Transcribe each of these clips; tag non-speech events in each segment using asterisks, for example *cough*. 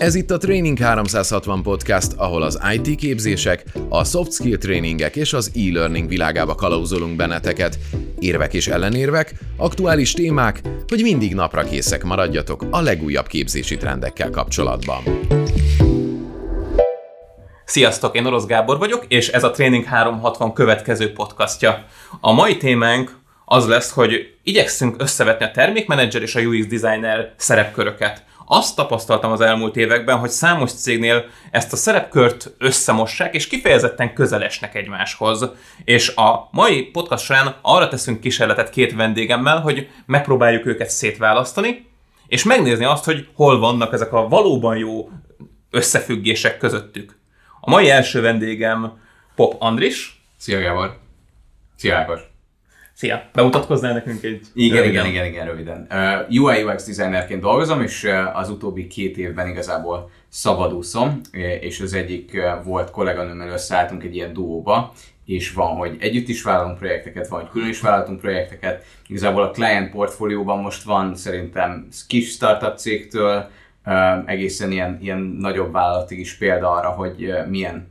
Ez itt a Training 360 podcast, ahol az IT képzések, a soft skill tréningek és az e-learning világába kalauzolunk benneteket. Érvek és ellenérvek, aktuális témák, hogy mindig napra készek maradjatok a legújabb képzési trendekkel kapcsolatban. Sziasztok, én Orosz Gábor vagyok, és ez a Training 360 következő podcastja. A mai témánk az lesz, hogy igyekszünk összevetni a termékmenedzser és a UX designer szerepköröket. Azt tapasztaltam az elmúlt években, hogy számos cégnél ezt a szerepkört összemossák, és kifejezetten közelesnek egymáshoz. És a mai podcast során arra teszünk kísérletet két vendégemmel, hogy megpróbáljuk őket szétválasztani, és megnézni azt, hogy hol vannak ezek a valóban jó összefüggések közöttük. A mai első vendégem Pop Andris. Szia Gábor! Szia Ákos! Szia! Bemutatkoznál nekünk egy Igen, röviden. igen, igen, igen, röviden. Uh, UI UX designerként dolgozom, és uh, az utóbbi két évben igazából szabadúszom, és az egyik uh, volt kolléganőmmel összeálltunk egy ilyen duóba, és van, hogy együtt is vállalunk projekteket, van, hogy külön is vállaltunk projekteket. Igazából a client portfólióban most van szerintem kis startup cégtől, egészen ilyen, ilyen nagyobb vállalatig is példa arra, hogy milyen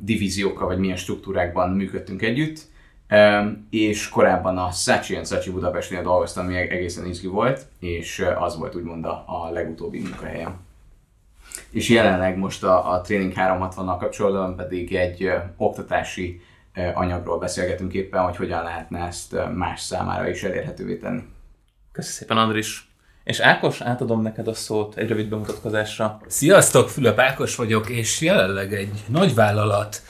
divíziókkal vagy milyen struktúrákban működtünk együtt. És korábban a Sachi Sachi Budapestnél dolgoztam, ami egészen izgi volt, és az volt úgymond a, a legutóbbi munkahelyem. És jelenleg most a, a Training 360-nal kapcsolatban pedig egy oktatási anyagról beszélgetünk éppen, hogy hogyan lehetne ezt más számára is elérhetővé tenni. Köszönöm szépen, Andris! És Ákos, átadom neked a szót egy rövid bemutatkozásra. Sziasztok, Fülöp Ákos vagyok, és jelenleg egy nagyvállalat,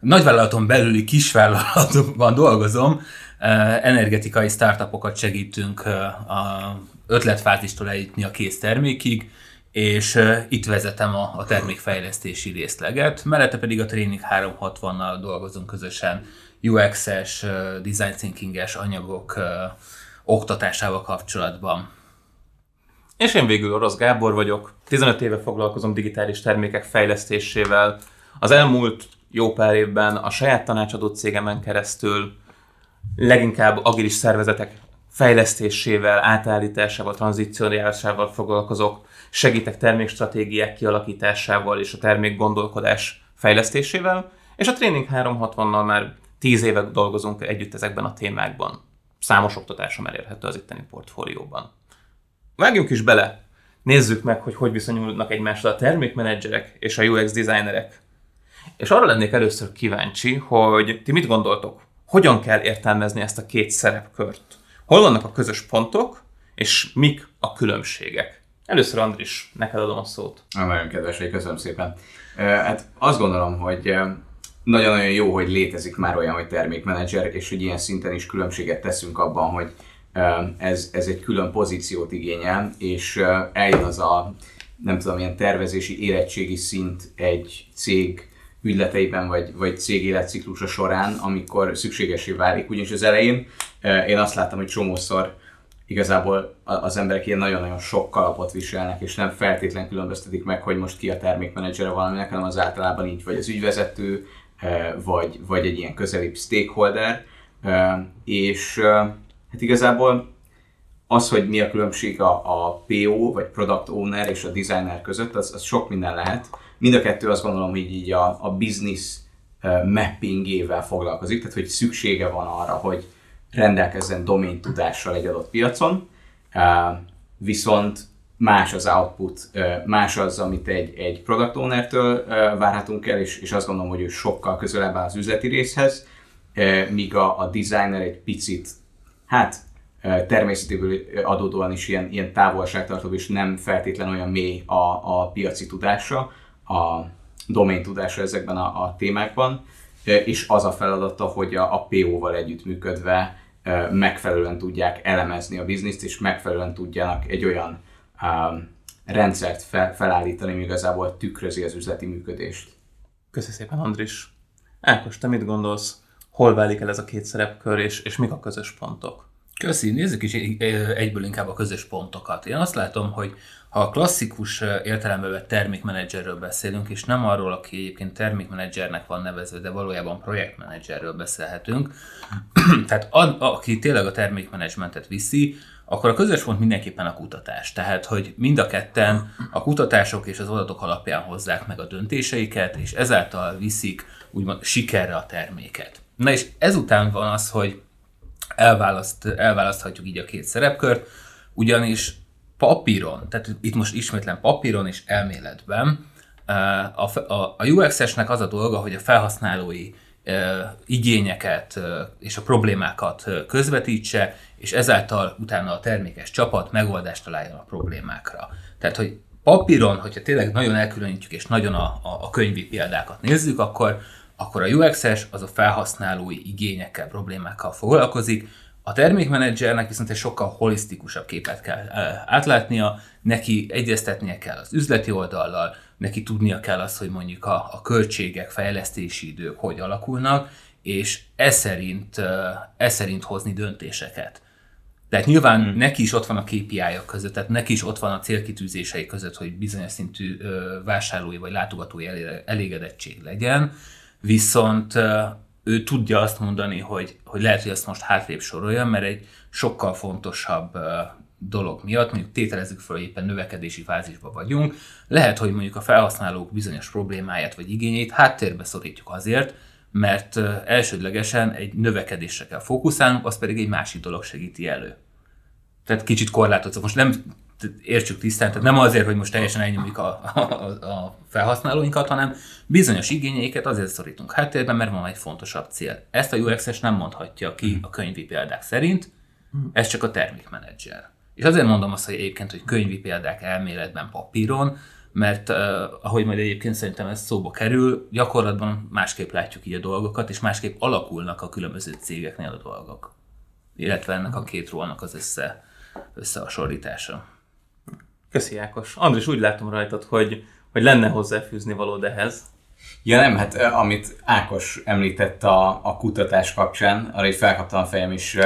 nagyvállalaton belüli kisvállalatban *laughs* dolgozom, energetikai startupokat segítünk a ötletfázistól eljutni a kész termékig, és itt vezetem a, a termékfejlesztési részleget, mellette pedig a Training 360-nal dolgozunk közösen UX-es, design thinking-es anyagok oktatásával kapcsolatban. És én végül Orosz Gábor vagyok. 15 éve foglalkozom digitális termékek fejlesztésével. Az elmúlt jó pár évben a saját tanácsadó cégemen keresztül leginkább agilis szervezetek fejlesztésével, átállításával, tranzíciójásával foglalkozok, segítek termékstratégiák kialakításával és a termék gondolkodás fejlesztésével, és a Training 360-nal már 10 éve dolgozunk együtt ezekben a témákban. Számos oktatásom elérhető az itteni portfólióban. Vágjunk is bele, nézzük meg, hogy hogy viszonyulnak egymásra a termékmenedzserek és a UX designerek. És arra lennék először kíváncsi, hogy ti mit gondoltok? Hogyan kell értelmezni ezt a két szerepkört? Hol vannak a közös pontok, és mik a különbségek? Először Andris, neked adom a szót. Nagyon kedves, köszönöm szépen. Hát azt gondolom, hogy nagyon-nagyon jó, hogy létezik már olyan, hogy termékmenedzser, és hogy ilyen szinten is különbséget teszünk abban, hogy ez, ez egy külön pozíciót igényel, és eljön az a, nem tudom, ilyen tervezési érettségi szint egy cég ügyleteiben, vagy, vagy cég életciklusa során, amikor szükségesé válik. Ugyanis az elején én azt láttam, hogy csomószor igazából az emberek ilyen nagyon-nagyon sok kalapot viselnek, és nem feltétlen különböztetik meg, hogy most ki a termékmenedzsere valaminek, hanem az általában így vagy az ügyvezető, vagy, vagy egy ilyen közelibb stakeholder, és Hát igazából az, hogy mi a különbség a, a PO, vagy Product Owner és a Designer között, az, az sok minden lehet. Mind a kettő azt gondolom, hogy így a, a business mappingével foglalkozik, tehát hogy szüksége van arra, hogy rendelkezzen domain tudással egy adott piacon, viszont más az output, más az, amit egy, egy product owner-től várhatunk el, és, és azt gondolom, hogy ő sokkal közelebb áll az üzleti részhez, míg a, a designer egy picit hát természetéből adódóan is ilyen, ilyen távolságtartó és nem feltétlen olyan mély a, a piaci tudása, a domain tudása ezekben a, a témákban, és az a feladata, hogy a, a PO-val együttműködve megfelelően tudják elemezni a bizniszt, és megfelelően tudjanak egy olyan um, rendszert fel, felállítani, ami igazából tükrözi az üzleti működést. Köszönöm szépen, Andris. Ákos, te mit gondolsz? hol válik el ez a két szerepkör, és, és mik a közös pontok? Köszi, nézzük is egyből inkább a közös pontokat. Én azt látom, hogy ha a klasszikus értelemben vett termékmenedzserről beszélünk, és nem arról, aki egyébként termékmenedzsernek van nevezve, de valójában projektmenedzserről beszélhetünk, *clears throat* tehát a, aki tényleg a termékmenedzsmentet viszi, akkor a közös pont mindenképpen a kutatás. Tehát, hogy mind a ketten a kutatások és az adatok alapján hozzák meg a döntéseiket, és ezáltal viszik úgymond sikerre a terméket. Na és ezután van az, hogy elválaszt, elválaszthatjuk így a két szerepkört, ugyanis papíron, tehát itt most ismétlen papíron és elméletben, a, a, a UX-esnek az a dolga, hogy a felhasználói igényeket és a problémákat közvetítse, és ezáltal utána a termékes csapat megoldást találjon a problémákra. Tehát, hogy papíron, hogyha tényleg nagyon elkülönítjük és nagyon a, a, a könyvi példákat nézzük, akkor, akkor a UX-es az a felhasználói igényekkel, problémákkal foglalkozik, a termékmenedzsernek viszont egy sokkal holisztikusabb képet kell átlátnia, neki egyeztetnie kell az üzleti oldallal, neki tudnia kell azt, hogy mondjuk a, a költségek, fejlesztési idők hogy alakulnak, és ez szerint, ez szerint hozni döntéseket. Tehát nyilván hmm. neki is ott van a KPI-ok között, tehát neki is ott van a célkitűzései között, hogy bizonyos szintű vásárlói vagy látogatói elégedettség legyen, viszont ő tudja azt mondani, hogy, hogy lehet, hogy ezt most hátrébb sorolja, mert egy sokkal fontosabb dolog miatt, mondjuk tételezzük föl, éppen növekedési fázisban vagyunk, lehet, hogy mondjuk a felhasználók bizonyos problémáját vagy igényét háttérbe szorítjuk azért, mert elsődlegesen egy növekedésre kell fókuszálnunk, az pedig egy másik dolog segíti elő. Tehát kicsit korlátozok. Most nem értsük tisztán, tehát nem azért, hogy most teljesen elnyomjuk a, a, a felhasználóinkat, hanem bizonyos igényeiket azért szorítunk háttérben, mert van egy fontosabb cél. Ezt a UX-es nem mondhatja ki a könyvi példák szerint, ez csak a termékmenedzser. És azért mondom azt, hogy egyébként, hogy könyvi példák elméletben papíron, mert uh, ahogy majd egyébként szerintem ez szóba kerül, gyakorlatban másképp látjuk így a dolgokat, és másképp alakulnak a különböző cégeknél a dolgok. Illetve ennek a két rólnak az össze, összehasonlítása. Köszi Ákos. Andris, úgy látom rajtad, hogy, hogy lenne hozzáfűzni való ehhez. Ja nem, hát amit Ákos említett a, a kutatás kapcsán, arra így felkaptam a fejem, és,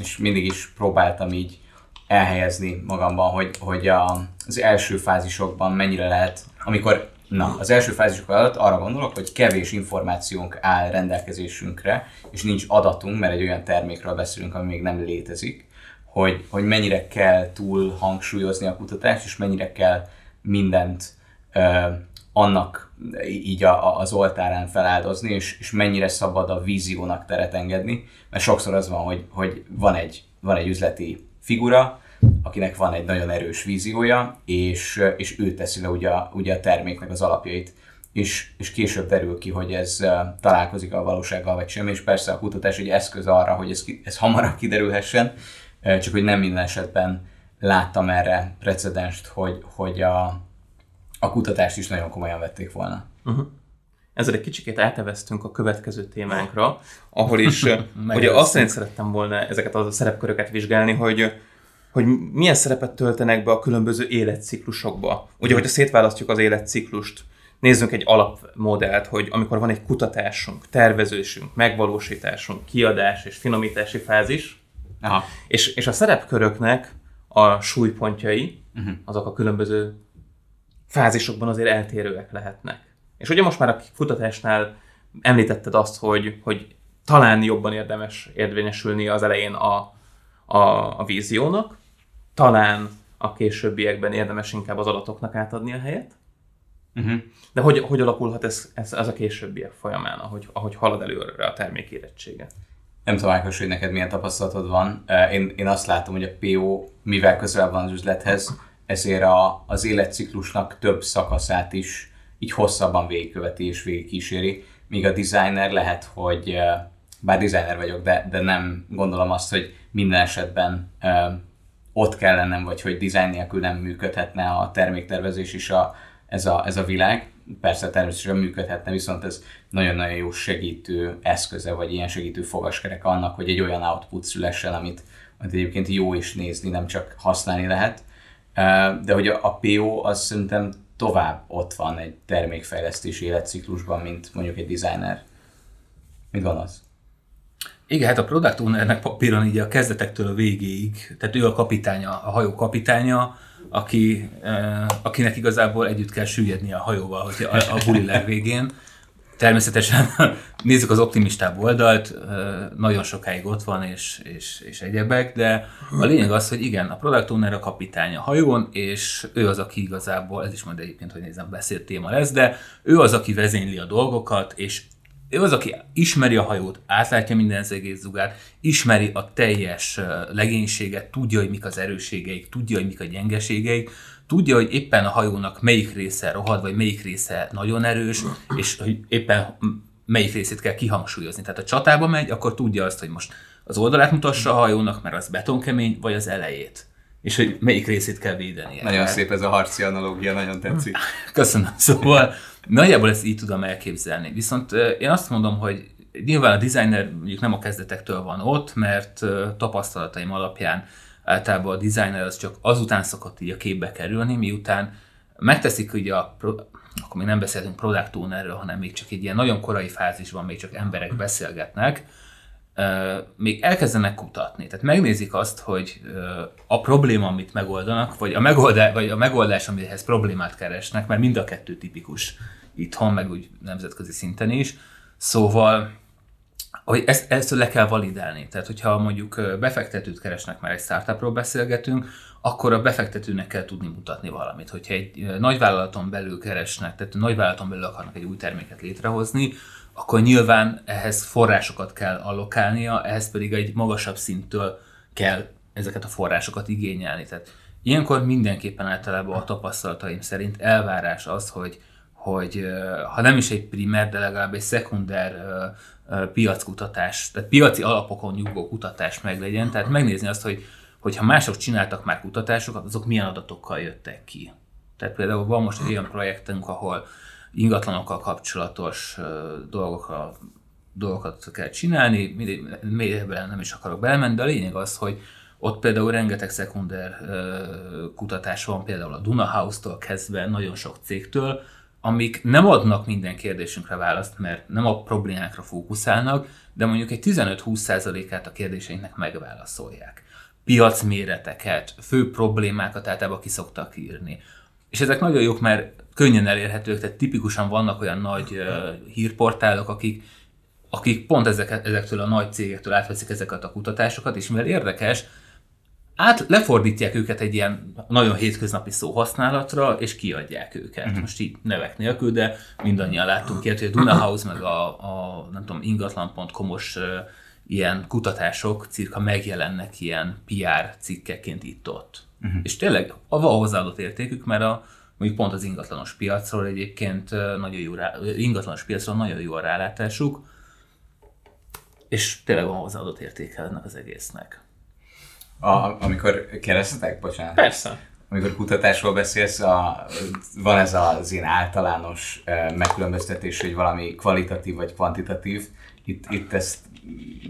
és mindig is próbáltam így elhelyezni magamban, hogy, hogy a, az első fázisokban mennyire lehet, amikor Na, az első fázisok alatt arra gondolok, hogy kevés információnk áll rendelkezésünkre, és nincs adatunk, mert egy olyan termékről beszélünk, ami még nem létezik, hogy, hogy mennyire kell túl hangsúlyozni a kutatást, és mennyire kell mindent ö, annak így a, a, az oltárán feláldozni, és, és mennyire szabad a víziónak teret engedni, mert sokszor az van, hogy, hogy van, egy, van egy üzleti figura, akinek van egy nagyon erős víziója, és, és ő teszi le ugye, ugye a terméknek az alapjait, és, és később derül ki, hogy ez találkozik a valósággal vagy sem, és persze a kutatás egy eszköz arra, hogy ez, ez hamarabb kiderülhessen, csak hogy nem minden esetben láttam erre precedenst, hogy, hogy a, a kutatást is nagyon komolyan vették volna. Uh-huh. Ezzel egy kicsikét áteveztünk a következő témánkra, ahol is *laughs* ugye azt szerint szerettem volna ezeket a szerepköröket vizsgálni, hogy hogy milyen szerepet töltenek be a különböző életciklusokba. Ugye, hogyha szétválasztjuk az életciklust, nézzünk egy alapmodellt, hogy amikor van egy kutatásunk, tervezésünk, megvalósításunk, kiadás és finomítási fázis, Aha. És, és a szerepköröknek a súlypontjai, uh-huh. azok a különböző fázisokban azért eltérőek lehetnek. És ugye most már a kutatásnál említetted azt, hogy, hogy talán jobban érdemes érvényesülni az elején a, a, a víziónak, talán a későbbiekben érdemes inkább az adatoknak átadni a helyet. Uh-huh. De hogy, hogy alakulhat ez, ez, ez a későbbiek folyamán, ahogy, ahogy halad előre a termék érettsége? Nem tudom, Ákos, hogy neked milyen tapasztalatod van. Én, én azt látom, hogy a PO, mivel közel van az üzlethez, ezért a, az életciklusnak több szakaszát is így hosszabban végigköveti és végigkíséri, míg a designer lehet, hogy bár designer vagyok, de, de nem gondolom azt, hogy minden esetben ott kell lennem, vagy hogy design nélkül nem működhetne a terméktervezés is a, ez, a, ez a világ. Persze természetesen működhetne, viszont ez nagyon-nagyon jó segítő eszköze, vagy ilyen segítő fogaskerek annak, hogy egy olyan output szülessen, amit, amit egyébként jó is nézni, nem csak használni lehet. De hogy a PO az szerintem tovább ott van egy termékfejlesztési életciklusban, mint mondjuk egy designer. Mit gondolsz? Igen, hát a product ownernek papíron így a kezdetektől a végéig, tehát ő a kapitánya, a hajó kapitánya, aki, eh, akinek igazából együtt kell süllyedni a hajóval, hogy a, a buli legvégén. Természetesen *laughs* nézzük az optimistább oldalt, nagyon sokáig ott van, és, és, és egyebek, de a lényeg az, hogy igen, a product owner a kapitány a hajón, és ő az, aki igazából, ez is majd egyébként, hogy nézem, beszélt téma lesz, de ő az, aki vezényli a dolgokat, és ő az, aki ismeri a hajót, átlátja minden egész zugát, ismeri a teljes legénységet, tudja, hogy mik az erősségeik, tudja, hogy mik a gyengeségeik, tudja, hogy éppen a hajónak melyik része rohad, vagy melyik része nagyon erős, és hogy éppen melyik részét kell kihangsúlyozni. Tehát a csatába megy, akkor tudja azt, hogy most az oldalát mutassa a hajónak, mert az betonkemény, vagy az elejét. És hogy melyik részét kell védeni. Nagyon Tehát... szép ez a harci analógia, nagyon tetszik. *laughs* Köszönöm. Szóval nagyjából ezt így tudom elképzelni. Viszont én azt mondom, hogy nyilván a designer mondjuk nem a kezdetektől van ott, mert tapasztalataim alapján általában a designer az csak azután szokott így a képbe kerülni, miután megteszik ugye a, akkor még nem beszéltünk product ownerről, hanem még csak egy ilyen nagyon korai fázisban, még csak emberek beszélgetnek, még elkezdenek kutatni. Tehát megnézik azt, hogy a probléma, amit megoldanak, vagy a megoldás, vagy a megoldás, amihez problémát keresnek, mert mind a kettő tipikus itthon, meg úgy nemzetközi szinten is. Szóval hogy ezt, ezt le kell validálni. Tehát, hogyha mondjuk befektetőt keresnek, már egy startupról beszélgetünk, akkor a befektetőnek kell tudni mutatni valamit. Hogyha egy nagyvállalaton belül keresnek, tehát nagyvállalaton belül akarnak egy új terméket létrehozni, akkor nyilván ehhez forrásokat kell allokálnia, ehhez pedig egy magasabb szinttől kell ezeket a forrásokat igényelni. Tehát ilyenkor mindenképpen általában a tapasztalataim szerint elvárás az, hogy, hogy ha nem is egy primer, de legalább egy szekunder piackutatás, tehát piaci alapokon nyugvó kutatás meglegyen, tehát megnézni azt, hogy hogyha mások csináltak már kutatásokat, azok milyen adatokkal jöttek ki. Tehát például van most egy olyan projektünk, ahol ingatlanokkal kapcsolatos dolgokra, dolgokat kell csinálni, mélyebben nem is akarok belemenni, de a lényeg az, hogy ott például rengeteg szekunder kutatás van, például a Duna House-tól kezdve nagyon sok cégtől, amik nem adnak minden kérdésünkre választ, mert nem a problémákra fókuszálnak, de mondjuk egy 15-20%-át a kérdéseinknek megválaszolják. Piacméreteket, fő problémákat általában ki szoktak írni. És ezek nagyon jók, mert könnyen elérhetők, tehát tipikusan vannak olyan nagy hírportálok, akik, akik pont ezek, ezektől a nagy cégektől átveszik ezeket a kutatásokat, és mivel érdekes, át lefordítják őket egy ilyen nagyon hétköznapi szóhasználatra, és kiadják őket. Uh-huh. Most így nevek nélkül, de mindannyian láttunk ilyet, hogy a Duna House meg a, a nem tudom, ingatlan.com-os uh, ilyen kutatások cirka megjelennek ilyen PR cikkeként itt-ott. Uh-huh. És tényleg van hozzáadott értékük, mert a, mondjuk pont az ingatlanos piacról egyébként nagyon jó rá, ingatlanos piacról nagyon jó a rálátásuk, és tényleg van hozzáadott értéke ennek az egésznek. A, amikor keresztetek, bocsánat? Persze. Amikor kutatásról beszélsz, a, van ez az én általános megkülönböztetés, hogy valami kvalitatív vagy kvantitatív. Itt, itt ezt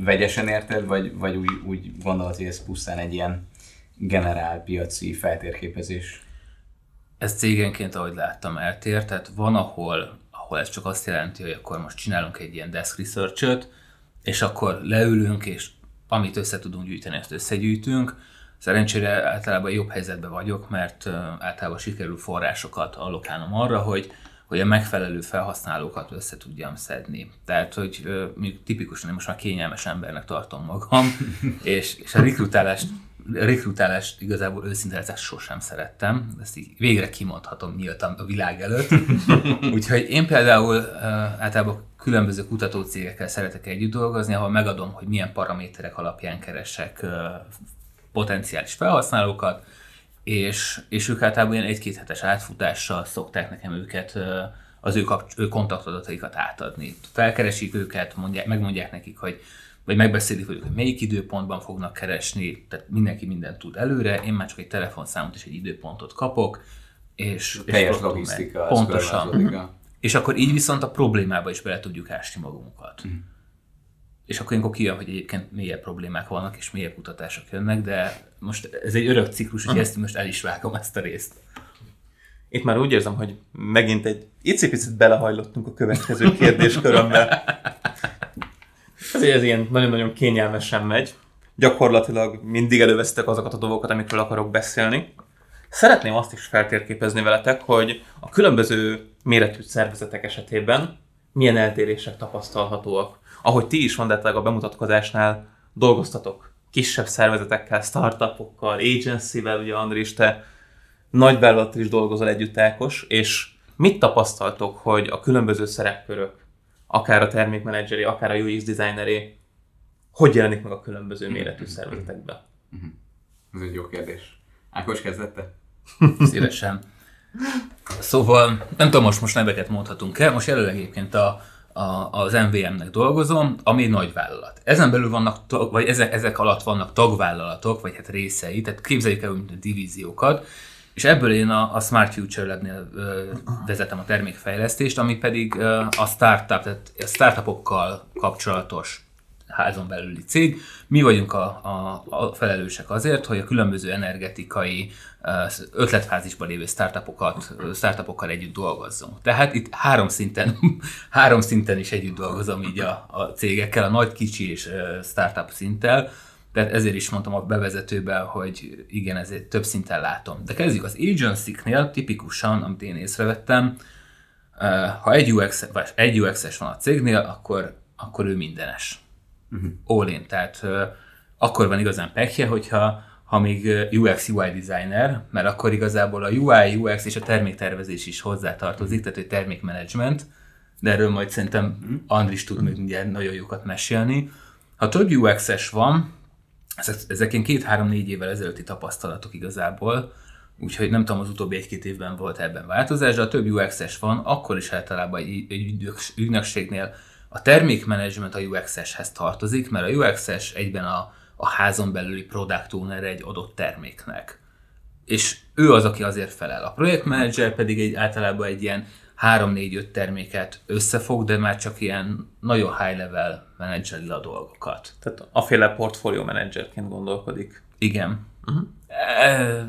vegyesen érted, vagy, vagy úgy, úgy gondolod, hogy ez pusztán egy ilyen generál piaci feltérképezés? Ez cégenként, ahogy láttam, eltér, tehát van, ahol, ahol ez csak azt jelenti, hogy akkor most csinálunk egy ilyen desk research és akkor leülünk, és amit össze tudunk gyűjteni, ezt összegyűjtünk. Szerencsére általában jobb helyzetben vagyok, mert általában sikerül forrásokat allokálnom arra, hogy, hogy a megfelelő felhasználókat össze tudjam szedni. Tehát, hogy mondjuk tipikusan én most már kényelmes embernek tartom magam, *laughs* és, és a rekrutálást rekrutálást igazából őszinte sosem szerettem, ezt így végre kimondhatom nyíltan a világ előtt. *laughs* Úgyhogy én például általában különböző kutatócégekkel szeretek együtt dolgozni, ahol megadom, hogy milyen paraméterek alapján keresek potenciális felhasználókat, és, és ők általában ilyen egy-két hetes átfutással szokták nekem őket az ő, kapcs- ő kontaktadataikat átadni. Felkeresik őket, mondják, megmondják nekik, hogy vagy megbeszélik velük, hogy melyik időpontban fognak keresni, tehát mindenki mindent tud előre, én már csak egy telefonszámot és egy időpontot kapok, és, és teljes logisztika. Pontosan. És akkor így viszont a problémába is bele tudjuk ásni magunkat. Mm. És akkor ilyenkor kijön, hogy egyébként mélyebb problémák vannak, és mélyebb kutatások jönnek, de most ez egy örök ciklus, hogy ezt most el is vágom ezt a részt. Itt már úgy érzem, hogy megint egy icipicit belehajlottunk a következő kérdéskörömbe. *laughs* Ezért ez ilyen nagyon-nagyon kényelmesen megy. Gyakorlatilag mindig elővesztek azokat a dolgokat, amikről akarok beszélni. Szeretném azt is feltérképezni veletek, hogy a különböző méretű szervezetek esetében milyen eltérések tapasztalhatóak. Ahogy ti is mondtátok a bemutatkozásnál, dolgoztatok kisebb szervezetekkel, startupokkal, agency-vel, ugye Andris, te nagyvállalattal is dolgozol együtt Ákos, és mit tapasztaltok, hogy a különböző szerepkörök, akár a termékmenedzseri, akár a UX designeré, hogy jelenik meg a különböző méretű szervezetekben? Ez egy jó kérdés. Ákos kezdette? Szívesen. Szóval, nem tudom, most, most neveket mondhatunk el, most jelenleg egyébként a, a, az MVM-nek dolgozom, ami egy nagy vállalat. Ezen belül vannak, tag, vagy ezek, ezek alatt vannak tagvállalatok, vagy hát részei, tehát képzeljük el, mint a divíziókat, és ebből én a, a Smart Future Lab-nél ö, vezetem a termékfejlesztést, ami pedig ö, a startup, tehát a startupokkal kapcsolatos házon belüli cég. Mi vagyunk a, a, a felelősek azért, hogy a különböző energetikai ötletfázisban lévő startupokat, startupokkal együtt dolgozzunk. Tehát itt három szinten, *laughs* három szinten is együtt dolgozom így a, a cégekkel, a nagy, kicsi és startup szinttel. Tehát ezért is mondtam a bevezetőben, hogy igen, ezért több szinten látom. De kezdjük az agency-knél, tipikusan, amit én észrevettem, ha egy, UX, vagy egy UX-es van a cégnél, akkor, akkor ő mindenes uh-huh. all in. Tehát akkor van igazán pekje, hogyha ha még UX UI designer, mert akkor igazából a UI, UX és a terméktervezés is hozzátartozik, tehát egy termékmenedzsment, de erről majd szerintem Andris tud még mindjárt nagyon jókat mesélni. Ha több UX-es van, ezek, ezek ilyen két-három-négy évvel ezelőtti tapasztalatok igazából, úgyhogy nem tudom, az utóbbi egy-két évben volt ebben változás, de ha több UX-es van, akkor is általában egy, egy ügynökségnél a termékmenedzsment a UX-eshez tartozik, mert a UX-es egyben a, a házon belüli product owner egy adott terméknek. És ő az, aki azért felel. A projektmenedzser pedig egy, általában egy ilyen 3-4-5 terméket összefog, de már csak ilyen nagyon high level menedzseli a dolgokat. Tehát a féle portfólió menedzserként gondolkodik. Igen. Uh-huh. E,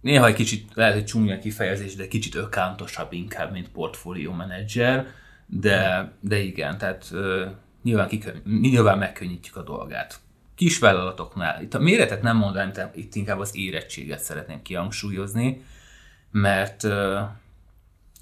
néha egy kicsit, lehet, hogy csúnya kifejezés, de kicsit accountosabb inkább, mint portfólió menedzser de, de igen, tehát uh, nyilván, kikön, nyilván megkönnyítjük a dolgát. Kisvállalatoknál, itt a méretet nem mondanám, itt inkább az érettséget szeretném kihangsúlyozni, mert uh,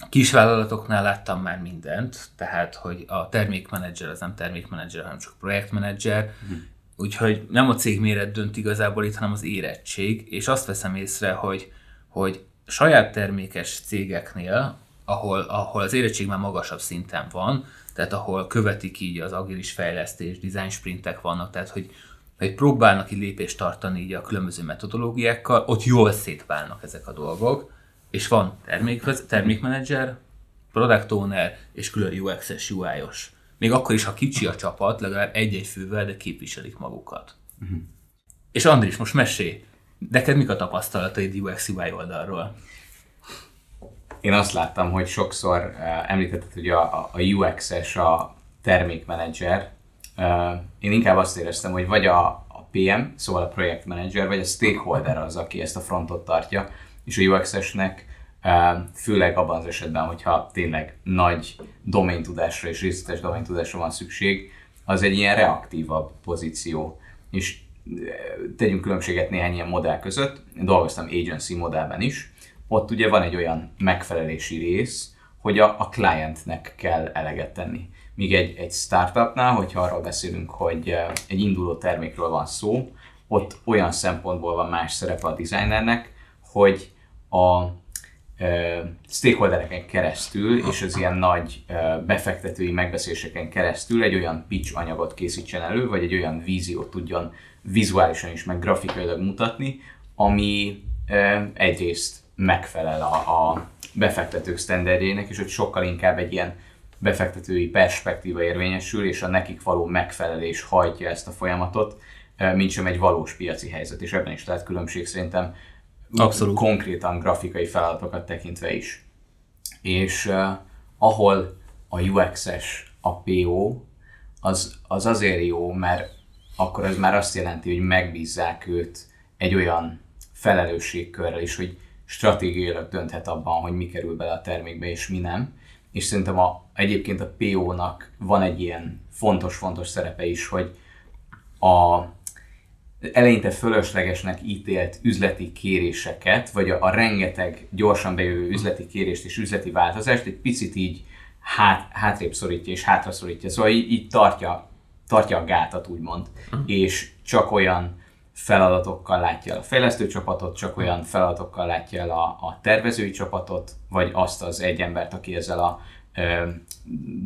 kisvállalatoknál láttam már mindent, tehát, hogy a termékmenedzser az nem termékmenedzser, hanem csak projektmenedzser, hm. úgyhogy nem a cég méret dönt igazából itt, hanem az érettség, és azt veszem észre, hogy, hogy saját termékes cégeknél ahol, ahol az érettség már magasabb szinten van, tehát ahol követik így az agilis fejlesztés, design sprintek vannak, tehát hogy, hogy próbálnak így lépést tartani így a különböző metodológiákkal, ott jól szétválnak ezek a dolgok, és van termék, termékmenedzser, product owner és külön UX-es, UI-os. Még akkor is, ha kicsi a csapat, legalább egy-egy fővel, de képviselik magukat. Uh-huh. És Andris, most mesélj, neked mik a tapasztalataid UX-UI oldalról? én azt láttam, hogy sokszor uh, említetted, hogy a, a UX-es a termékmenedzser. Uh, én inkább azt éreztem, hogy vagy a, a PM, szóval a projektmenedzser, vagy a stakeholder az, aki ezt a frontot tartja, és a UX-esnek főleg abban az esetben, hogyha tényleg nagy domaintudásra és részletes domaintudásra van szükség, az egy ilyen reaktívabb pozíció. És tegyünk különbséget néhány ilyen modell között. Dolgoztam agency modellben is, ott ugye van egy olyan megfelelési rész, hogy a, a clientnek kell eleget tenni. Míg egy, egy startupnál, hogyha arról beszélünk, hogy egy induló termékről van szó, ott olyan szempontból van más szerepe a designernek, hogy a stakeholdereken keresztül és az ilyen nagy befektetői megbeszéléseken keresztül egy olyan pitch anyagot készítsen elő, vagy egy olyan víziót tudjon vizuálisan is, meg grafikailag mutatni, ami egyrészt megfelel a, befektetők sztenderdjének, és hogy sokkal inkább egy ilyen befektetői perspektíva érvényesül, és a nekik való megfelelés hajtja ezt a folyamatot, mint sem egy valós piaci helyzet, és ebben is lehet különbség szerintem Abszolút. konkrétan grafikai feladatokat tekintve is. És uh, ahol a UX-es a PO, az, az azért jó, mert akkor ez már azt jelenti, hogy megbízzák őt egy olyan felelősségkörrel is, hogy stratégiailag dönthet abban, hogy mi kerül bele a termékbe és mi nem. És szerintem a, egyébként a PO-nak van egy ilyen fontos-fontos szerepe is, hogy a eleinte fölöslegesnek ítélt üzleti kéréseket, vagy a, a rengeteg gyorsan bejövő üzleti kérést és üzleti változást egy picit így hát, hátrébb szorítja és hátra szorítja. Szóval így, így tartja, tartja a gátat, úgymond. Uh-huh. És csak olyan feladatokkal látja el a fejlesztő csapatot, csak olyan feladatokkal látja el a, a tervezői csapatot, vagy azt az egy embert, aki ezzel a ö,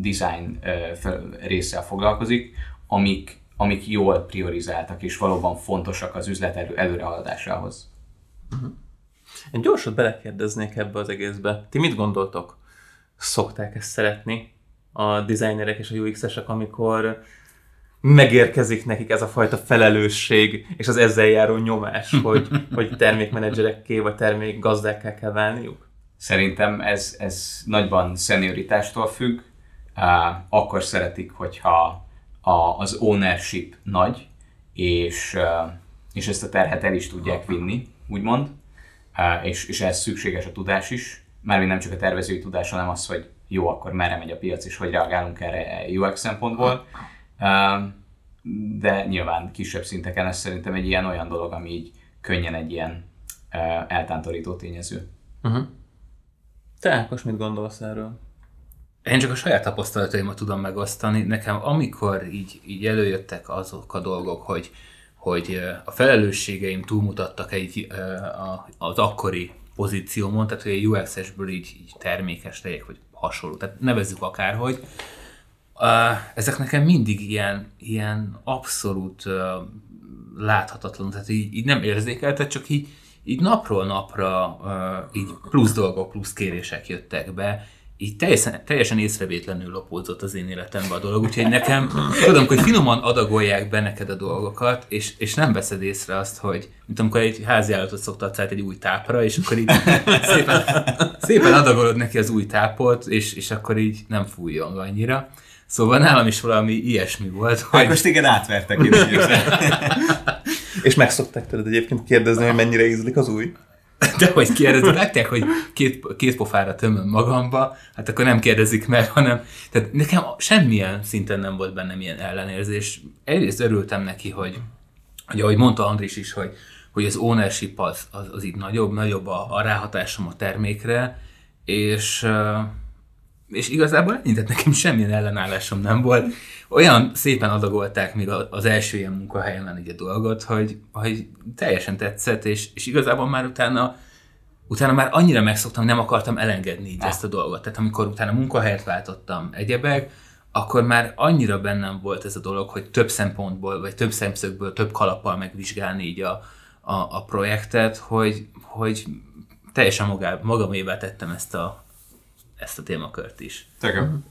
design ö, résszel foglalkozik, amik, amik jól priorizáltak és valóban fontosak az üzlet elő, előrehaladásához. Uh-huh. Én gyorsan belekérdeznék ebbe az egészbe. Ti mit gondoltok? Szokták ezt szeretni a designerek és a UX-esek, amikor megérkezik nekik ez a fajta felelősség, és az ezzel járó nyomás, *laughs* hogy, hogy termékmenedzserekké vagy termékgazdákká kell válniuk? Szerintem ez, ez nagyban szenioritástól függ. Akkor szeretik, hogyha a, az ownership nagy, és, és ezt a terhet el is tudják vinni, úgymond, és, és ez szükséges a tudás is, mármint nem csak a tervezői tudás, hanem az, hogy jó, akkor merre megy a piac, és hogy reagálunk erre UX szempontból de nyilván kisebb szinteken ez szerintem egy ilyen olyan dolog, ami így könnyen egy ilyen eltántorító tényező. Uh-huh. Te Ákos, mit gondolsz erről? Én csak a saját tapasztalataimat tudom megosztani. Nekem amikor így, így előjöttek azok a dolgok, hogy, hogy a felelősségeim túlmutattak egy, az akkori pozíciómon, tehát hogy egy UX-esből így, így termékes legyek, vagy hasonló, tehát nevezzük akárhogy, ezek nekem mindig ilyen, ilyen abszolút láthatatlan, tehát így, így nem érzékeltet, csak így, így napról napra így plusz dolgok, plusz kérések jöttek be, így teljesen, teljesen észrevétlenül lopódzott az én életembe a dolog, úgyhogy nekem, tudom, hogy finoman adagolják be neked a dolgokat, és, és nem veszed észre azt, hogy mint amikor egy háziállatot szoktad egy új tápra, és akkor így szépen, szépen adagolod neki az új tápot, és, és akkor így nem fújjon annyira. Szóval nálam is valami ilyesmi volt. Hogy... most igen átvertek *laughs* És meg szokták tőled egyébként kérdezni, hogy mennyire ízlik az új? De hogy kérdezni, látják, hogy két, két pofára tömöm magamba, hát akkor nem kérdezik meg, hanem tehát nekem semmilyen szinten nem volt bennem ilyen ellenérzés. Egyrészt örültem neki, hogy, hogy ahogy mondta Andris is, hogy, hogy az ownership az, az, az itt nagyobb, nagyobb a, a ráhatásom a termékre, és és igazából ennyi, tehát nekem semmilyen ellenállásom nem volt. Olyan szépen adagolták még az első ilyen munkahelyemen egy dolgot, hogy, hogy teljesen tetszett, és, és igazából már utána utána már annyira megszoktam, nem akartam elengedni így ezt a dolgot. Tehát amikor utána munkahelyet váltottam egyebek, akkor már annyira bennem volt ez a dolog, hogy több szempontból, vagy több szemszögből, több kalappal megvizsgálni így a, a, a projektet, hogy, hogy teljesen magá, magamévá tettem ezt a, ezt a témakört is. Tököm.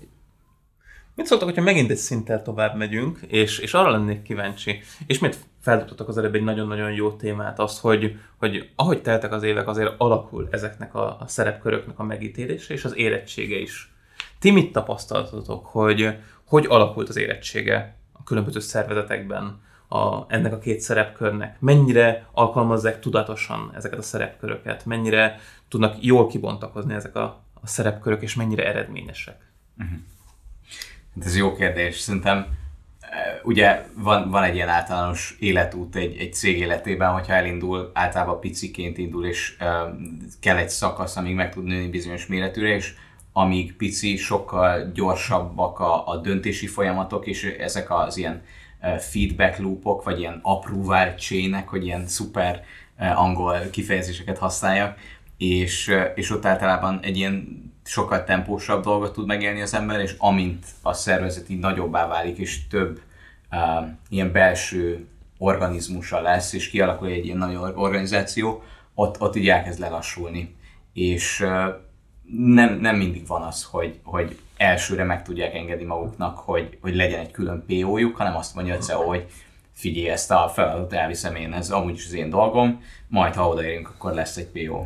Mit szóltak, hogyha megint egy szinttel tovább megyünk, és, és arra lennék kíváncsi, és miért feldobtatok az előbb egy nagyon-nagyon jó témát, azt, hogy, hogy ahogy teltek az évek, azért alakul ezeknek a, a szerepköröknek a megítélése, és az érettsége is. Ti mit tapasztaltatok, hogy hogy alakult az érettsége a különböző szervezetekben a, ennek a két szerepkörnek? Mennyire alkalmazzák tudatosan ezeket a szerepköröket? Mennyire tudnak jól kibontakozni ezek a a szerepkörök, és mennyire eredményesek? Uh-huh. Ez jó kérdés. Szerintem e, ugye van, van egy ilyen általános életút egy, egy cég életében, hogyha elindul, általában piciként indul, és uh, kell egy szakasz, amíg meg tud nőni bizonyos méretűre, és amíg pici, sokkal gyorsabbak a, a döntési folyamatok, és ezek az ilyen feedback loopok, vagy ilyen approval chain hogy ilyen szuper angol kifejezéseket használjak, és, és ott általában egy ilyen sokkal tempósabb dolgot tud megélni az ember, és amint a szervezet így nagyobbá válik, és több uh, ilyen belső organizmusa lesz, és kialakul egy ilyen nagy organizáció, ott, ott így elkezd lelassulni. És uh, nem, nem mindig van az, hogy, hogy elsőre meg tudják engedni maguknak, hogy, hogy legyen egy külön PO-juk, hanem azt mondja a CEO, hogy figyelj, ezt a feladatot elviszem én, ez amúgy is az én dolgom, majd ha odaérünk, akkor lesz egy PO.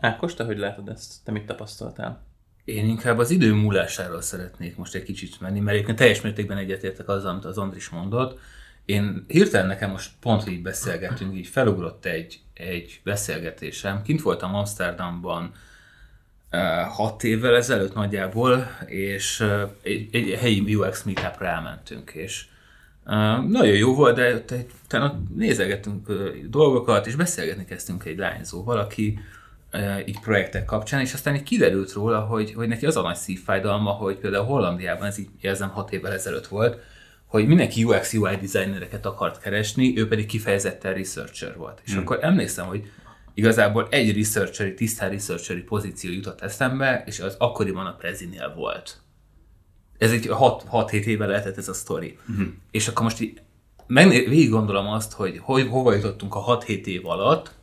Ákos, te hogy látod ezt? Te mit tapasztaltál? Én inkább az idő múlásáról szeretnék most egy kicsit menni, mert egyébként teljes mértékben egyetértek azzal, amit az Andris mondott. Én hirtelen nekem most pont így beszélgetünk, így felugrott egy, egy beszélgetésem. Kint voltam Amsterdamban uh, hat évvel ezelőtt nagyjából, és uh, egy, egy helyi UX meetupra elmentünk, és uh, nagyon jó volt, de utána nézegettünk dolgokat, és beszélgetni kezdtünk egy lányzóval, aki így projektek kapcsán, és aztán így kiderült róla, hogy, hogy neki az a nagy szívfájdalma, hogy például Hollandiában, ez így érzem hat évvel ezelőtt volt, hogy mindenki UX UI designereket akart keresni, ő pedig kifejezetten researcher volt. És hmm. akkor emlékszem, hogy igazából egy researcheri, tisztán researcheri pozíció jutott eszembe, és az akkoriban a Prezinél volt. Ez egy 6-7 éve lehetett ez a sztori. Uh-huh. És akkor most így meg, végig gondolom azt, hogy, hogy hova jutottunk a 6-7 év alatt,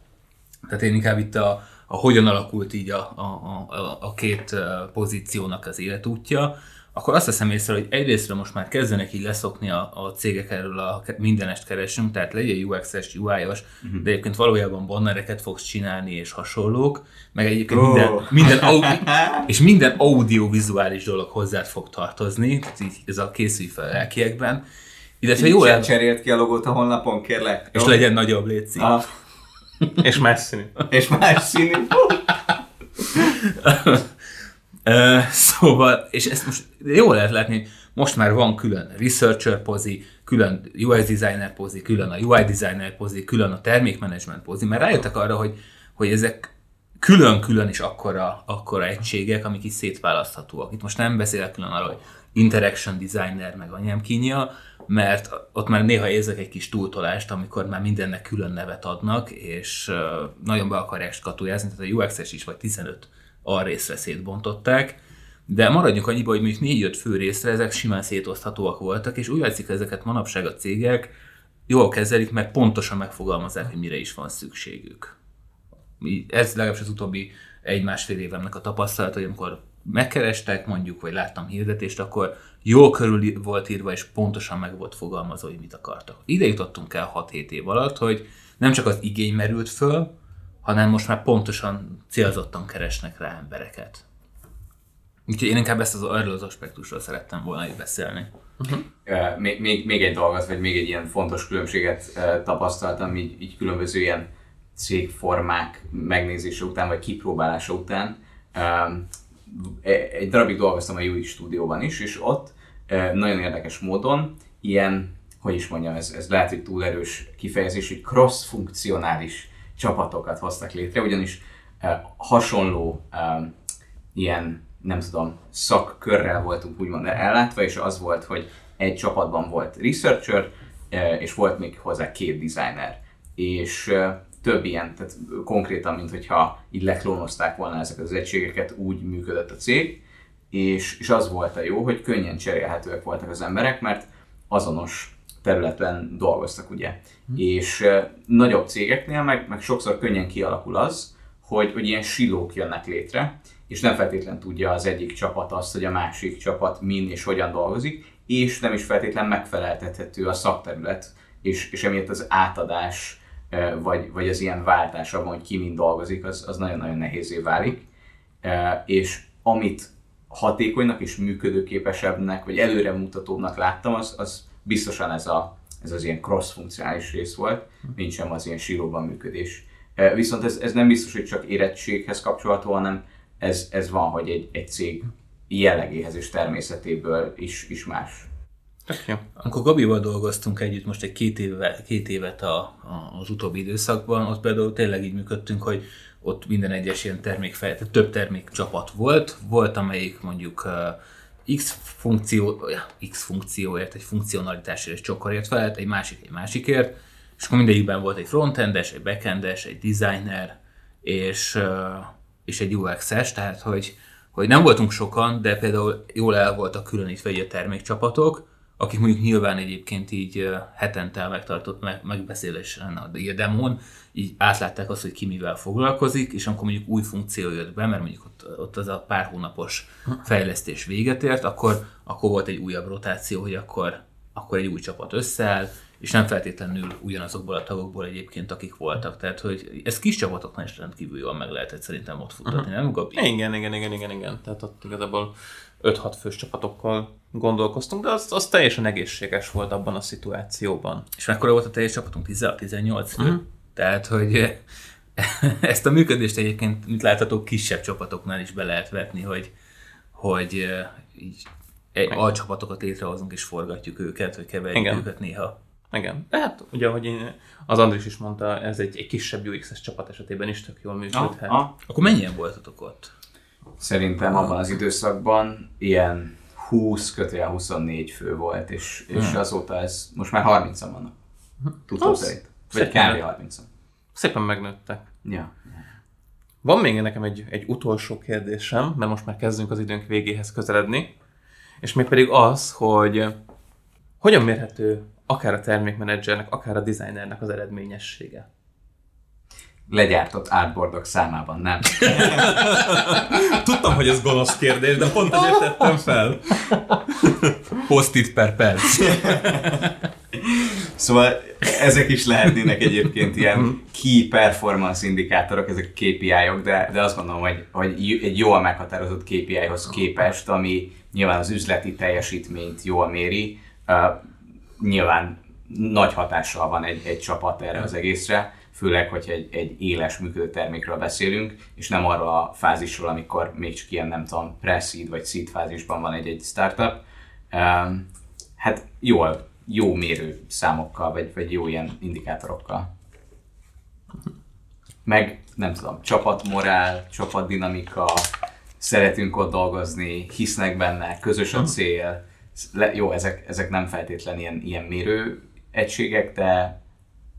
tehát én inkább itt a, a hogyan alakult így a, a, a, a két pozíciónak az életútja, akkor azt veszem észre, hogy egyrésztről most már kezdenek így leszokni a, a cégek erről a mindenest keresünk, tehát legyen UX-es, UI-os, uh-huh. de egyébként valójában bannereket fogsz csinálni és hasonlók, meg egyébként oh. minden, minden audi, és minden audiovizuális dolog hozzád fog tartozni, tehát így ez a készülj fel lelkiekben. Illetve jó el... cserélt ki a logót a honlapon, kérlek. És jó? legyen nagyobb létszín. Ah. És más színű. és más színű. Uh, szóval, és ezt most jól lehet látni, most már van külön researcher pozi, külön UI designer pozi, külön a UI designer pozi, külön a termékmenedzsment pozi, mert rájöttek arra, hogy, hogy ezek külön-külön is akkora, akkora egységek, amik is szétválaszthatóak. Itt most nem beszélek külön arról, hogy interaction designer, meg anyám kínja, mert ott már néha érzek egy kis túltolást, amikor már mindennek külön nevet adnak, és nagyon be akarják skatujázni, tehát a UX-es is vagy 15 részre szétbontották, de maradjunk annyiba, hogy mondjuk 4-5 fő részre ezek simán szétoszthatóak voltak, és úgy látszik, ezeket manapság a cégek jól kezelik, mert pontosan megfogalmazzák, hogy mire is van szükségük. Ez legalábbis az utóbbi egy-másfél évemnek a tapasztalat, hogy amikor megkerestek mondjuk, vagy láttam hirdetést, akkor jól körül volt írva, és pontosan meg volt fogalmazva, hogy mit akartak. Ide jutottunk el 6-7 év alatt, hogy nem csak az igény merült föl, hanem most már pontosan célzottan keresnek rá embereket. Úgyhogy én inkább ezt az, erről az aspektusról szerettem volna itt beszélni. Uh-huh. Uh, még, még, még egy dolgot, vagy még egy ilyen fontos különbséget uh, tapasztaltam így, így különböző ilyen cégformák megnézése után, vagy kipróbálása után. Egy darabig dolgoztam a UI stúdióban is, és ott uh, nagyon érdekes módon ilyen, hogy is mondjam, ez, ez lehet, hogy túl erős kifejezés, hogy cross-funkcionális csapatokat hoztak létre, ugyanis eh, hasonló ilyen, nem tudom, szakkörrel voltunk úgymond ellátva, és az volt, hogy egy csapatban volt researcher, és volt még hozzá két designer. És több ilyen, tehát konkrétan, mint hogyha így leklónozták volna ezeket az egységeket, úgy működött a cég, és, és az volt a jó, hogy könnyen cserélhetőek voltak az emberek, mert azonos területen dolgoztak, ugye. Hm. És uh, nagyobb cégeknél meg, meg sokszor könnyen kialakul az, hogy, hogy ilyen silók jönnek létre, és nem feltétlen tudja az egyik csapat azt, hogy a másik csapat min és hogyan dolgozik, és nem is feltétlen megfeleltethető a szakterület, és, és emiatt az átadás, vagy, vagy az ilyen váltás abban, hogy ki mind dolgozik, az, az nagyon-nagyon nehézé válik. És amit hatékonynak és működőképesebbnek, vagy előremutatóbbnak láttam, az, az biztosan ez, a, ez az ilyen cross-funkcionális rész volt, nincs sem az ilyen síróban működés. Viszont ez, ez nem biztos, hogy csak érettséghez kapcsolható, hanem ez, ez van, hogy egy, egy cég jellegéhez és természetéből is, is más. Ja. Amikor Gabival dolgoztunk együtt most egy két, éve, két évet a, a, az utóbbi időszakban, ott például tényleg így működtünk, hogy ott minden egyes ilyen termékfej, tehát több termékcsapat volt, volt amelyik mondjuk uh, X funkció, X funkcióért, egy funkcionalitásért, egy csokorért felelt, egy másik egy másikért, és akkor mindegyikben volt egy frontendes, egy backendes, egy designer, és, és egy UX-es, tehát hogy, hogy nem voltunk sokan, de például jól el voltak különítve a termékcsapatok, akik mondjuk nyilván egyébként így hetente megtartott megbeszélésen a demon, így átlátták azt, hogy ki mivel foglalkozik, és amikor mondjuk új funkció jött be, mert mondjuk ott, ott az a pár hónapos fejlesztés véget ért, akkor, akkor volt egy újabb rotáció, hogy akkor, akkor egy új csapat összeáll, és nem feltétlenül ugyanazokból a tagokból egyébként, akik voltak. Tehát, hogy ez kis csapatoknál is rendkívül jól meg lehetett szerintem ott futtatni, uh-huh. nem Gabi? Igen, igen, igen, igen, igen. Tehát ott igazából 5-6 fős csapatokkal gondolkoztunk, de az, az teljesen egészséges volt abban a szituációban. És mekkora volt a teljes csapatunk? 16-18 fő? Uh-huh. Tehát, hogy *laughs* ezt a működést egyébként, mint látható, kisebb csapatoknál is be lehet vetni, hogy, hogy így egy alcsapatokat létrehozunk és forgatjuk őket, hogy keverjük Igen. őket néha. Igen. De hát ugye, ahogy én, az Andris is mondta, ez egy, egy kisebb UX-es csapat esetében is tök jól működhet. Ah, ah. Akkor mennyien voltatok ott? Szerintem abban az időszakban ilyen 20 kötően 24 fő volt, és, és Hmm. azóta ez most már 30-an vannak. Tudtam szerint. Vagy kb. 30 Szépen megnőttek. Ja. Van még nekem egy, egy utolsó kérdésem, mert most már kezdünk az időnk végéhez közeledni, és még pedig az, hogy hogyan mérhető akár a termékmenedzsernek, akár a designernek az eredményessége? Legyártott artboardok számában, nem? *laughs* Tudtam, hogy ez gonosz kérdés, de pont ezért tettem fel. Post-it per perc. *laughs* Szóval ezek is lehetnének egyébként ilyen key performance indikátorok, ezek KPI-ok, de, de azt gondolom, hogy, hogy egy jól meghatározott KPI-hoz képest, ami nyilván az üzleti teljesítményt jól méri, uh, nyilván nagy hatással van egy, egy csapat erre az egészre, főleg, hogy egy, egy éles működő termékről beszélünk, és nem arról a fázisról, amikor még csak ilyen, nem tudom, pre-seed vagy seed fázisban van egy-egy startup. Um, hát jól, jó mérő számokkal, vagy, vagy jó ilyen indikátorokkal. Meg, nem tudom, csapatmorál, csapatdinamika, szeretünk ott dolgozni, hisznek benne, közös a cél. Le, jó, ezek, ezek nem feltétlen ilyen, ilyen mérő egységek, de,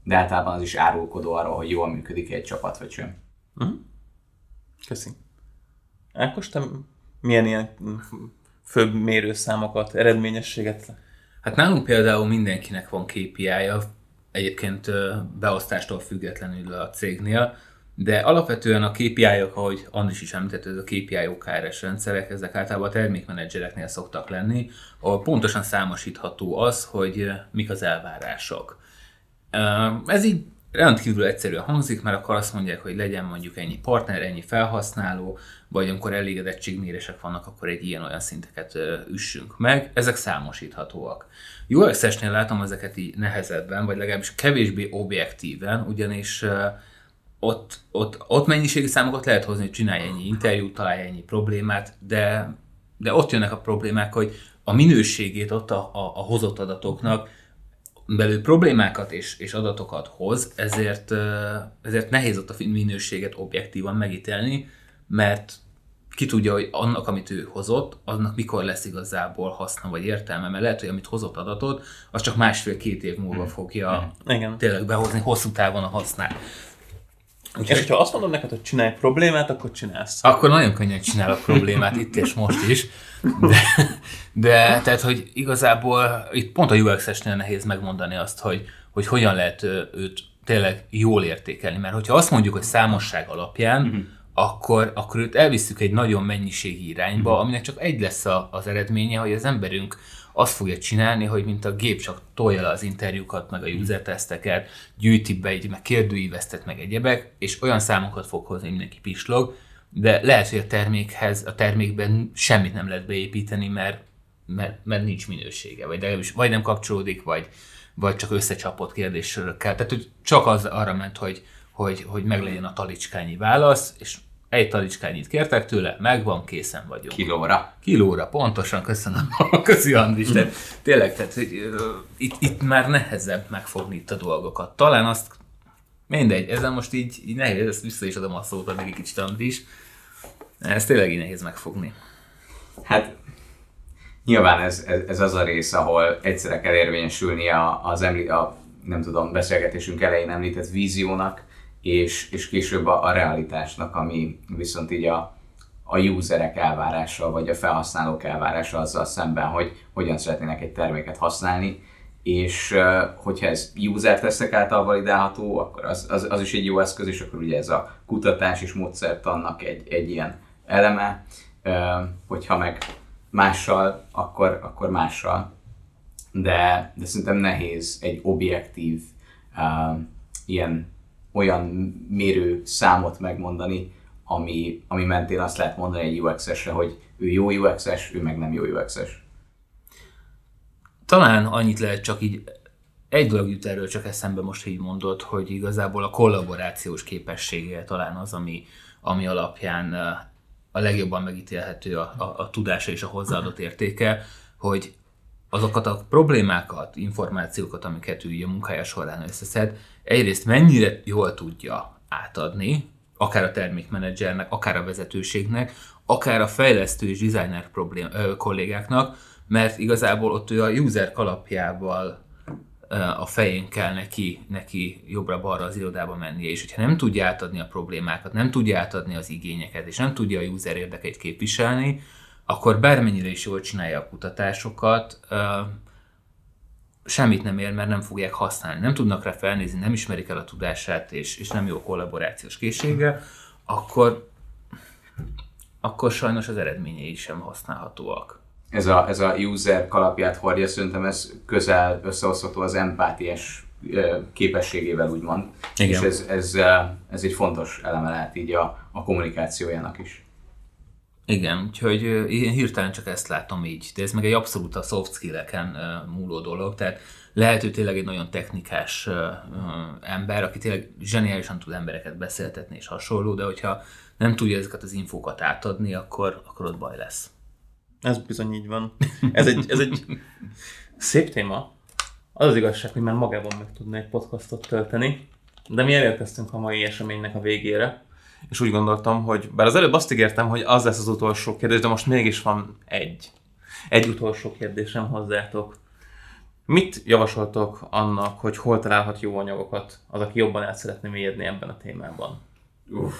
de általában az is árulkodó arról, hogy jól működik egy csapat, vagy sem. Köszi. Ákos, te milyen ilyen főbb mérőszámokat, eredményességet? Hát nálunk például mindenkinek van KPI-ja, egyébként beosztástól függetlenül a cégnél, de alapvetően a KPI-ok, ahogy Andris is említett, ez a KPI OKRS rendszerek, ezek általában a termékmenedzsereknél szoktak lenni, ahol pontosan számosítható az, hogy mik az elvárások. Ez így rendkívül egyszerűen hangzik, mert akkor azt mondják, hogy legyen mondjuk ennyi partner, ennyi felhasználó, vagy amikor elégedettségmérések vannak, akkor egy ilyen-olyan szinteket üssünk meg. Ezek számosíthatóak. UX-esnél látom ezeket így nehezebben, vagy legalábbis kevésbé objektíven, ugyanis ott, ott, ott mennyiségi számokat lehet hozni, hogy csinálj ennyi interjút, találj ennyi problémát, de, de ott jönnek a problémák, hogy a minőségét ott a, a, a hozott adatoknak belül problémákat és, és adatokat hoz, ezért, ezért nehéz ott a minőséget objektívan megítélni, mert ki tudja, hogy annak, amit ő hozott, annak mikor lesz igazából haszna vagy értelme, mert lehet, hogy amit hozott adatot, az csak másfél-két év múlva fogja Igen. tényleg behozni hosszú távon a hasznát. És hogyha azt mondod neked, hogy csinálj problémát, akkor csinálsz. Akkor nagyon könnyen csinálok problémát itt és most is. De, de tehát, hogy igazából itt pont a UX-esnél nehéz megmondani azt, hogy, hogy hogyan lehet őt tényleg jól értékelni. Mert hogyha azt mondjuk, hogy számosság alapján, uh-huh. akkor, akkor őt elviszük egy nagyon mennyiségi irányba, uh-huh. aminek csak egy lesz a, az eredménye, hogy az emberünk azt fogja csinálni, hogy mint a gép csak tolja le az interjúkat, meg a user teszteket, gyűjti be, így, meg kérdőívesztet, meg egyebek, és olyan számokat fog hozni, mindenki pislog, de lehet, hogy a termékhez, a termékben semmit nem lehet beépíteni, mert, mert, mert nincs minősége, vagy, legalábbis vagy nem kapcsolódik, vagy, vagy csak összecsapott kérdéssörökkel. Tehát, hogy csak az arra ment, hogy, hogy, hogy meglegyen a talicskányi válasz, és egy talicskányit kértek tőle, megvan, készen vagyunk. Kilóra. Kilóra, pontosan, köszönöm. *laughs* Köszi Andris. Tehát, tényleg, tehát, hogy, ö, itt, itt már nehezebb megfogni itt a dolgokat. Talán azt, mindegy, ezen most így, így nehéz, ezt vissza is adom a szót addig egy kicsit Andris. Ez tényleg így nehéz megfogni. Hát nyilván ez, ez, ez az a rész, ahol egyszerre kell érvényesülni a, az emli, a, nem tudom, beszélgetésünk elején említett víziónak, és, és később a, a realitásnak, ami viszont így a, a userek elvárása, vagy a felhasználók elvárása azzal szemben, hogy hogyan szeretnének egy terméket használni, és hogyha ez user tesztek által validálható, akkor az, az, az is egy jó eszköz, és akkor ugye ez a kutatás és módszertannak egy, egy ilyen eleme, hogyha meg mással, akkor, akkor mással. De, de szerintem nehéz egy objektív uh, ilyen olyan mérő számot megmondani, ami, ami mentén azt lehet mondani egy UX-esre, hogy ő jó UX-es, ő meg nem jó UX-es. Talán annyit lehet csak így, egy dolog jut erről csak eszembe most így mondod, hogy igazából a kollaborációs képessége talán az, ami, ami alapján a legjobban megítélhető a, a, a tudása és a hozzáadott értéke, hogy azokat a problémákat, információkat, amiket ő a munkája során összeszed, egyrészt mennyire jól tudja átadni, akár a termékmenedzsernek, akár a vezetőségnek, akár a fejlesztő és designer problém, ö, kollégáknak, mert igazából ott ő a user kalapjával a fején kell neki, neki jobbra-balra az irodába mennie, és hogyha nem tudja átadni a problémákat, nem tudja átadni az igényeket, és nem tudja a user érdekeit képviselni, akkor bármennyire is jól csinálja a kutatásokat, semmit nem ér, mert nem fogják használni. Nem tudnak rá felnézni, nem ismerik el a tudását, és, és nem jó kollaborációs készsége, akkor, akkor sajnos az eredményei sem használhatóak. Ez a, ez a user kalapját hordja, szerintem ez közel összehozható az empátiás képességével, úgymond. Igen. És ez, ez, ez egy fontos eleme lehet így a, a kommunikációjának is. Igen, úgyhogy én hirtelen csak ezt látom így, de ez meg egy abszolút a soft skill-eken múló dolog, tehát lehet, hogy tényleg egy nagyon technikás ember, aki tényleg zseniálisan tud embereket beszéltetni és hasonló, de hogyha nem tudja ezeket az infókat átadni, akkor, akkor ott baj lesz. Ez bizony így van. Ez egy, ez egy szép téma. Az az igazság, hogy már magában meg tudna egy podcastot tölteni, de mi elérkeztünk a mai eseménynek a végére, és úgy gondoltam, hogy bár az előbb azt ígértem, hogy az lesz az utolsó kérdés, de most mégis van egy. Egy utolsó kérdésem hozzátok. Mit javasoltok annak, hogy hol találhat jó anyagokat az, aki jobban el szeretné mélyedni ebben a témában? Uff.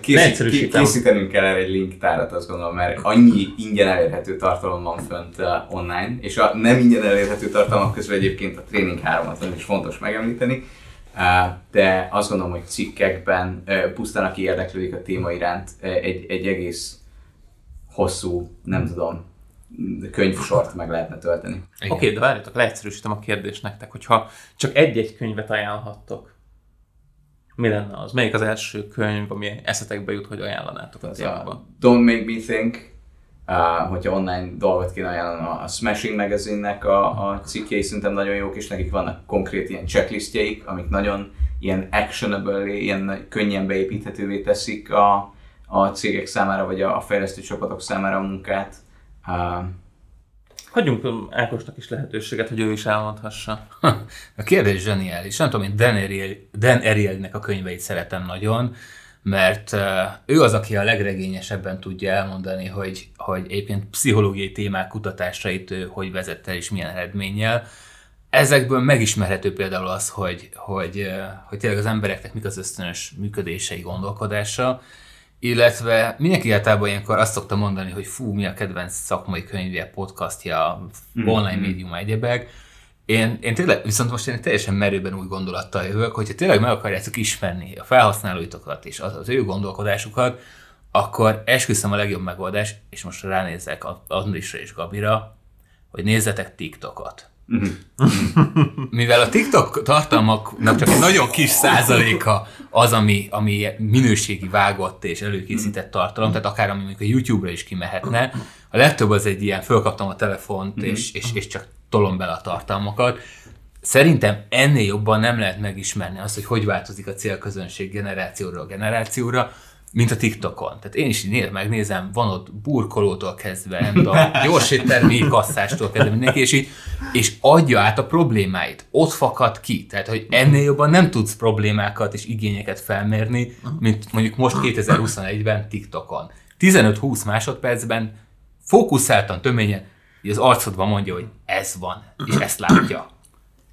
Készít, készítenünk kell erre egy linktárat, azt gondolom, mert annyi ingyen elérhető tartalom van fönt uh, online, és a nem ingyen elérhető tartalmak közül egyébként a Training 3-at is fontos megemlíteni, de azt gondolom, hogy cikkekben pusztán aki érdeklődik a téma iránt, egy, egy egész hosszú, nem tudom, könyvsort meg lehetne tölteni. Oké, okay, de várjatok, leegyszerűsítem a kérdést nektek, hogyha csak egy-egy könyvet ajánlhattok, mi lenne az? Melyik az első könyv, ami eszetekbe jut, hogy ajánlanátok a témában? Don't Make Me Think, uh, hogyha online dolgot kéne ajánlani, a Smashing magazine a, a cikkjei szerintem nagyon jók, és nekik vannak konkrét ilyen checklistjeik, amik nagyon ilyen actionable, ilyen könnyen beépíthetővé teszik a, a cégek számára, vagy a, a fejlesztő csapatok számára a munkát. Uh, Hagyjunk Ákosnak is lehetőséget, hogy ő is elmondhassa. *laughs* A kérdés zseniális. Nem tudom, én Dan, Ariel, Dan Arielnek a könyveit szeretem nagyon, mert ő az, aki a legregényesebben tudja elmondani, hogy, hogy egyébként pszichológiai témák kutatásait ő hogy vezette és milyen eredménnyel. Ezekből megismerhető például az, hogy, hogy, hogy tényleg az embereknek mik az ösztönös működései, gondolkodása, illetve mindenki általában ilyenkor azt szokta mondani, hogy fú, mi a kedvenc szakmai könyvje, podcastja, mm-hmm. online médium, egyebek. Én, én tényleg, viszont most én teljesen merőben új gondolattal jövök, hogyha tényleg meg akarjátok ismerni a felhasználóitokat és az, az ő gondolkodásukat, akkor esküszöm a legjobb megoldás, és most ránézek Andrisra és Gabira, hogy nézzetek TikTokot. Mivel a TikTok tartalmaknak csak egy nagyon kis százaléka az, ami, ami minőségi vágott és előkészített tartalom, tehát akár ami mondjuk a YouTube-ra is kimehetne, a legtöbb az egy ilyen, fölkaptam a telefont, és, és, és csak tolom bele a tartalmakat. Szerintem ennél jobban nem lehet megismerni azt, hogy hogy változik a célközönség generációra a generációra, mint a TikTokon. Tehát én is néz, megnézem, van ott burkolótól kezdve, nem tudom, *laughs* gyors éttermi kasszástól kezdve mindenki, és, így, és adja át a problémáit. Ott fakad ki. Tehát, hogy ennél jobban nem tudsz problémákat és igényeket felmérni, mint mondjuk most 2021-ben TikTokon. 15-20 másodpercben fókuszáltan, töményen, az arcodban mondja, hogy ez van, és ezt látja.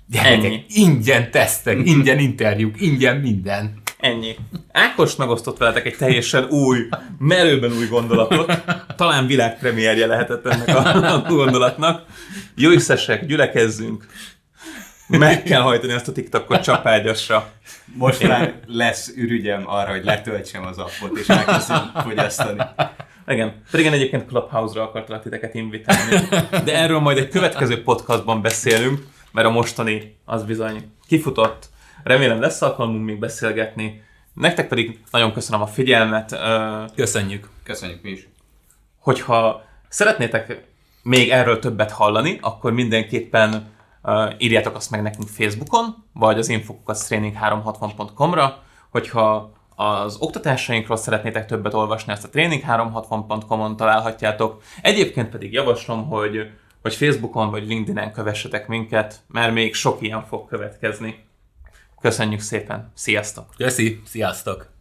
Gyerekek, ingyen tesztek, ingyen interjúk, ingyen minden. Ennyi. Ákos megosztott veletek egy teljesen új, merőben új gondolatot. Talán világpremierje lehetett ennek a *laughs* gondolatnak. Jó összesek, gyülekezzünk. Meg kell hajtani ezt a TikTokot csapágyasra. Most már lesz ürügyem arra, hogy letöltsem az appot, és elkezdjem fogyasztani. Igen, pedig én egyébként Clubhouse-ra akartalak titeket invitálni. De erről majd egy következő podcastban beszélünk, mert a mostani az bizony kifutott Remélem lesz alkalmunk még beszélgetni. Nektek pedig nagyon köszönöm a figyelmet. Köszönjük. Köszönjük mi is. Hogyha szeretnétek még erről többet hallani, akkor mindenképpen uh, írjátok azt meg nekünk Facebookon, vagy az infokukat training360.com-ra, hogyha az oktatásainkról szeretnétek többet olvasni, ezt a training360.com-on találhatjátok. Egyébként pedig javaslom, hogy, hogy Facebookon vagy LinkedIn-en kövessetek minket, mert még sok ilyen fog következni. Köszönjük szépen, sziasztok! Köszi, sziasztok!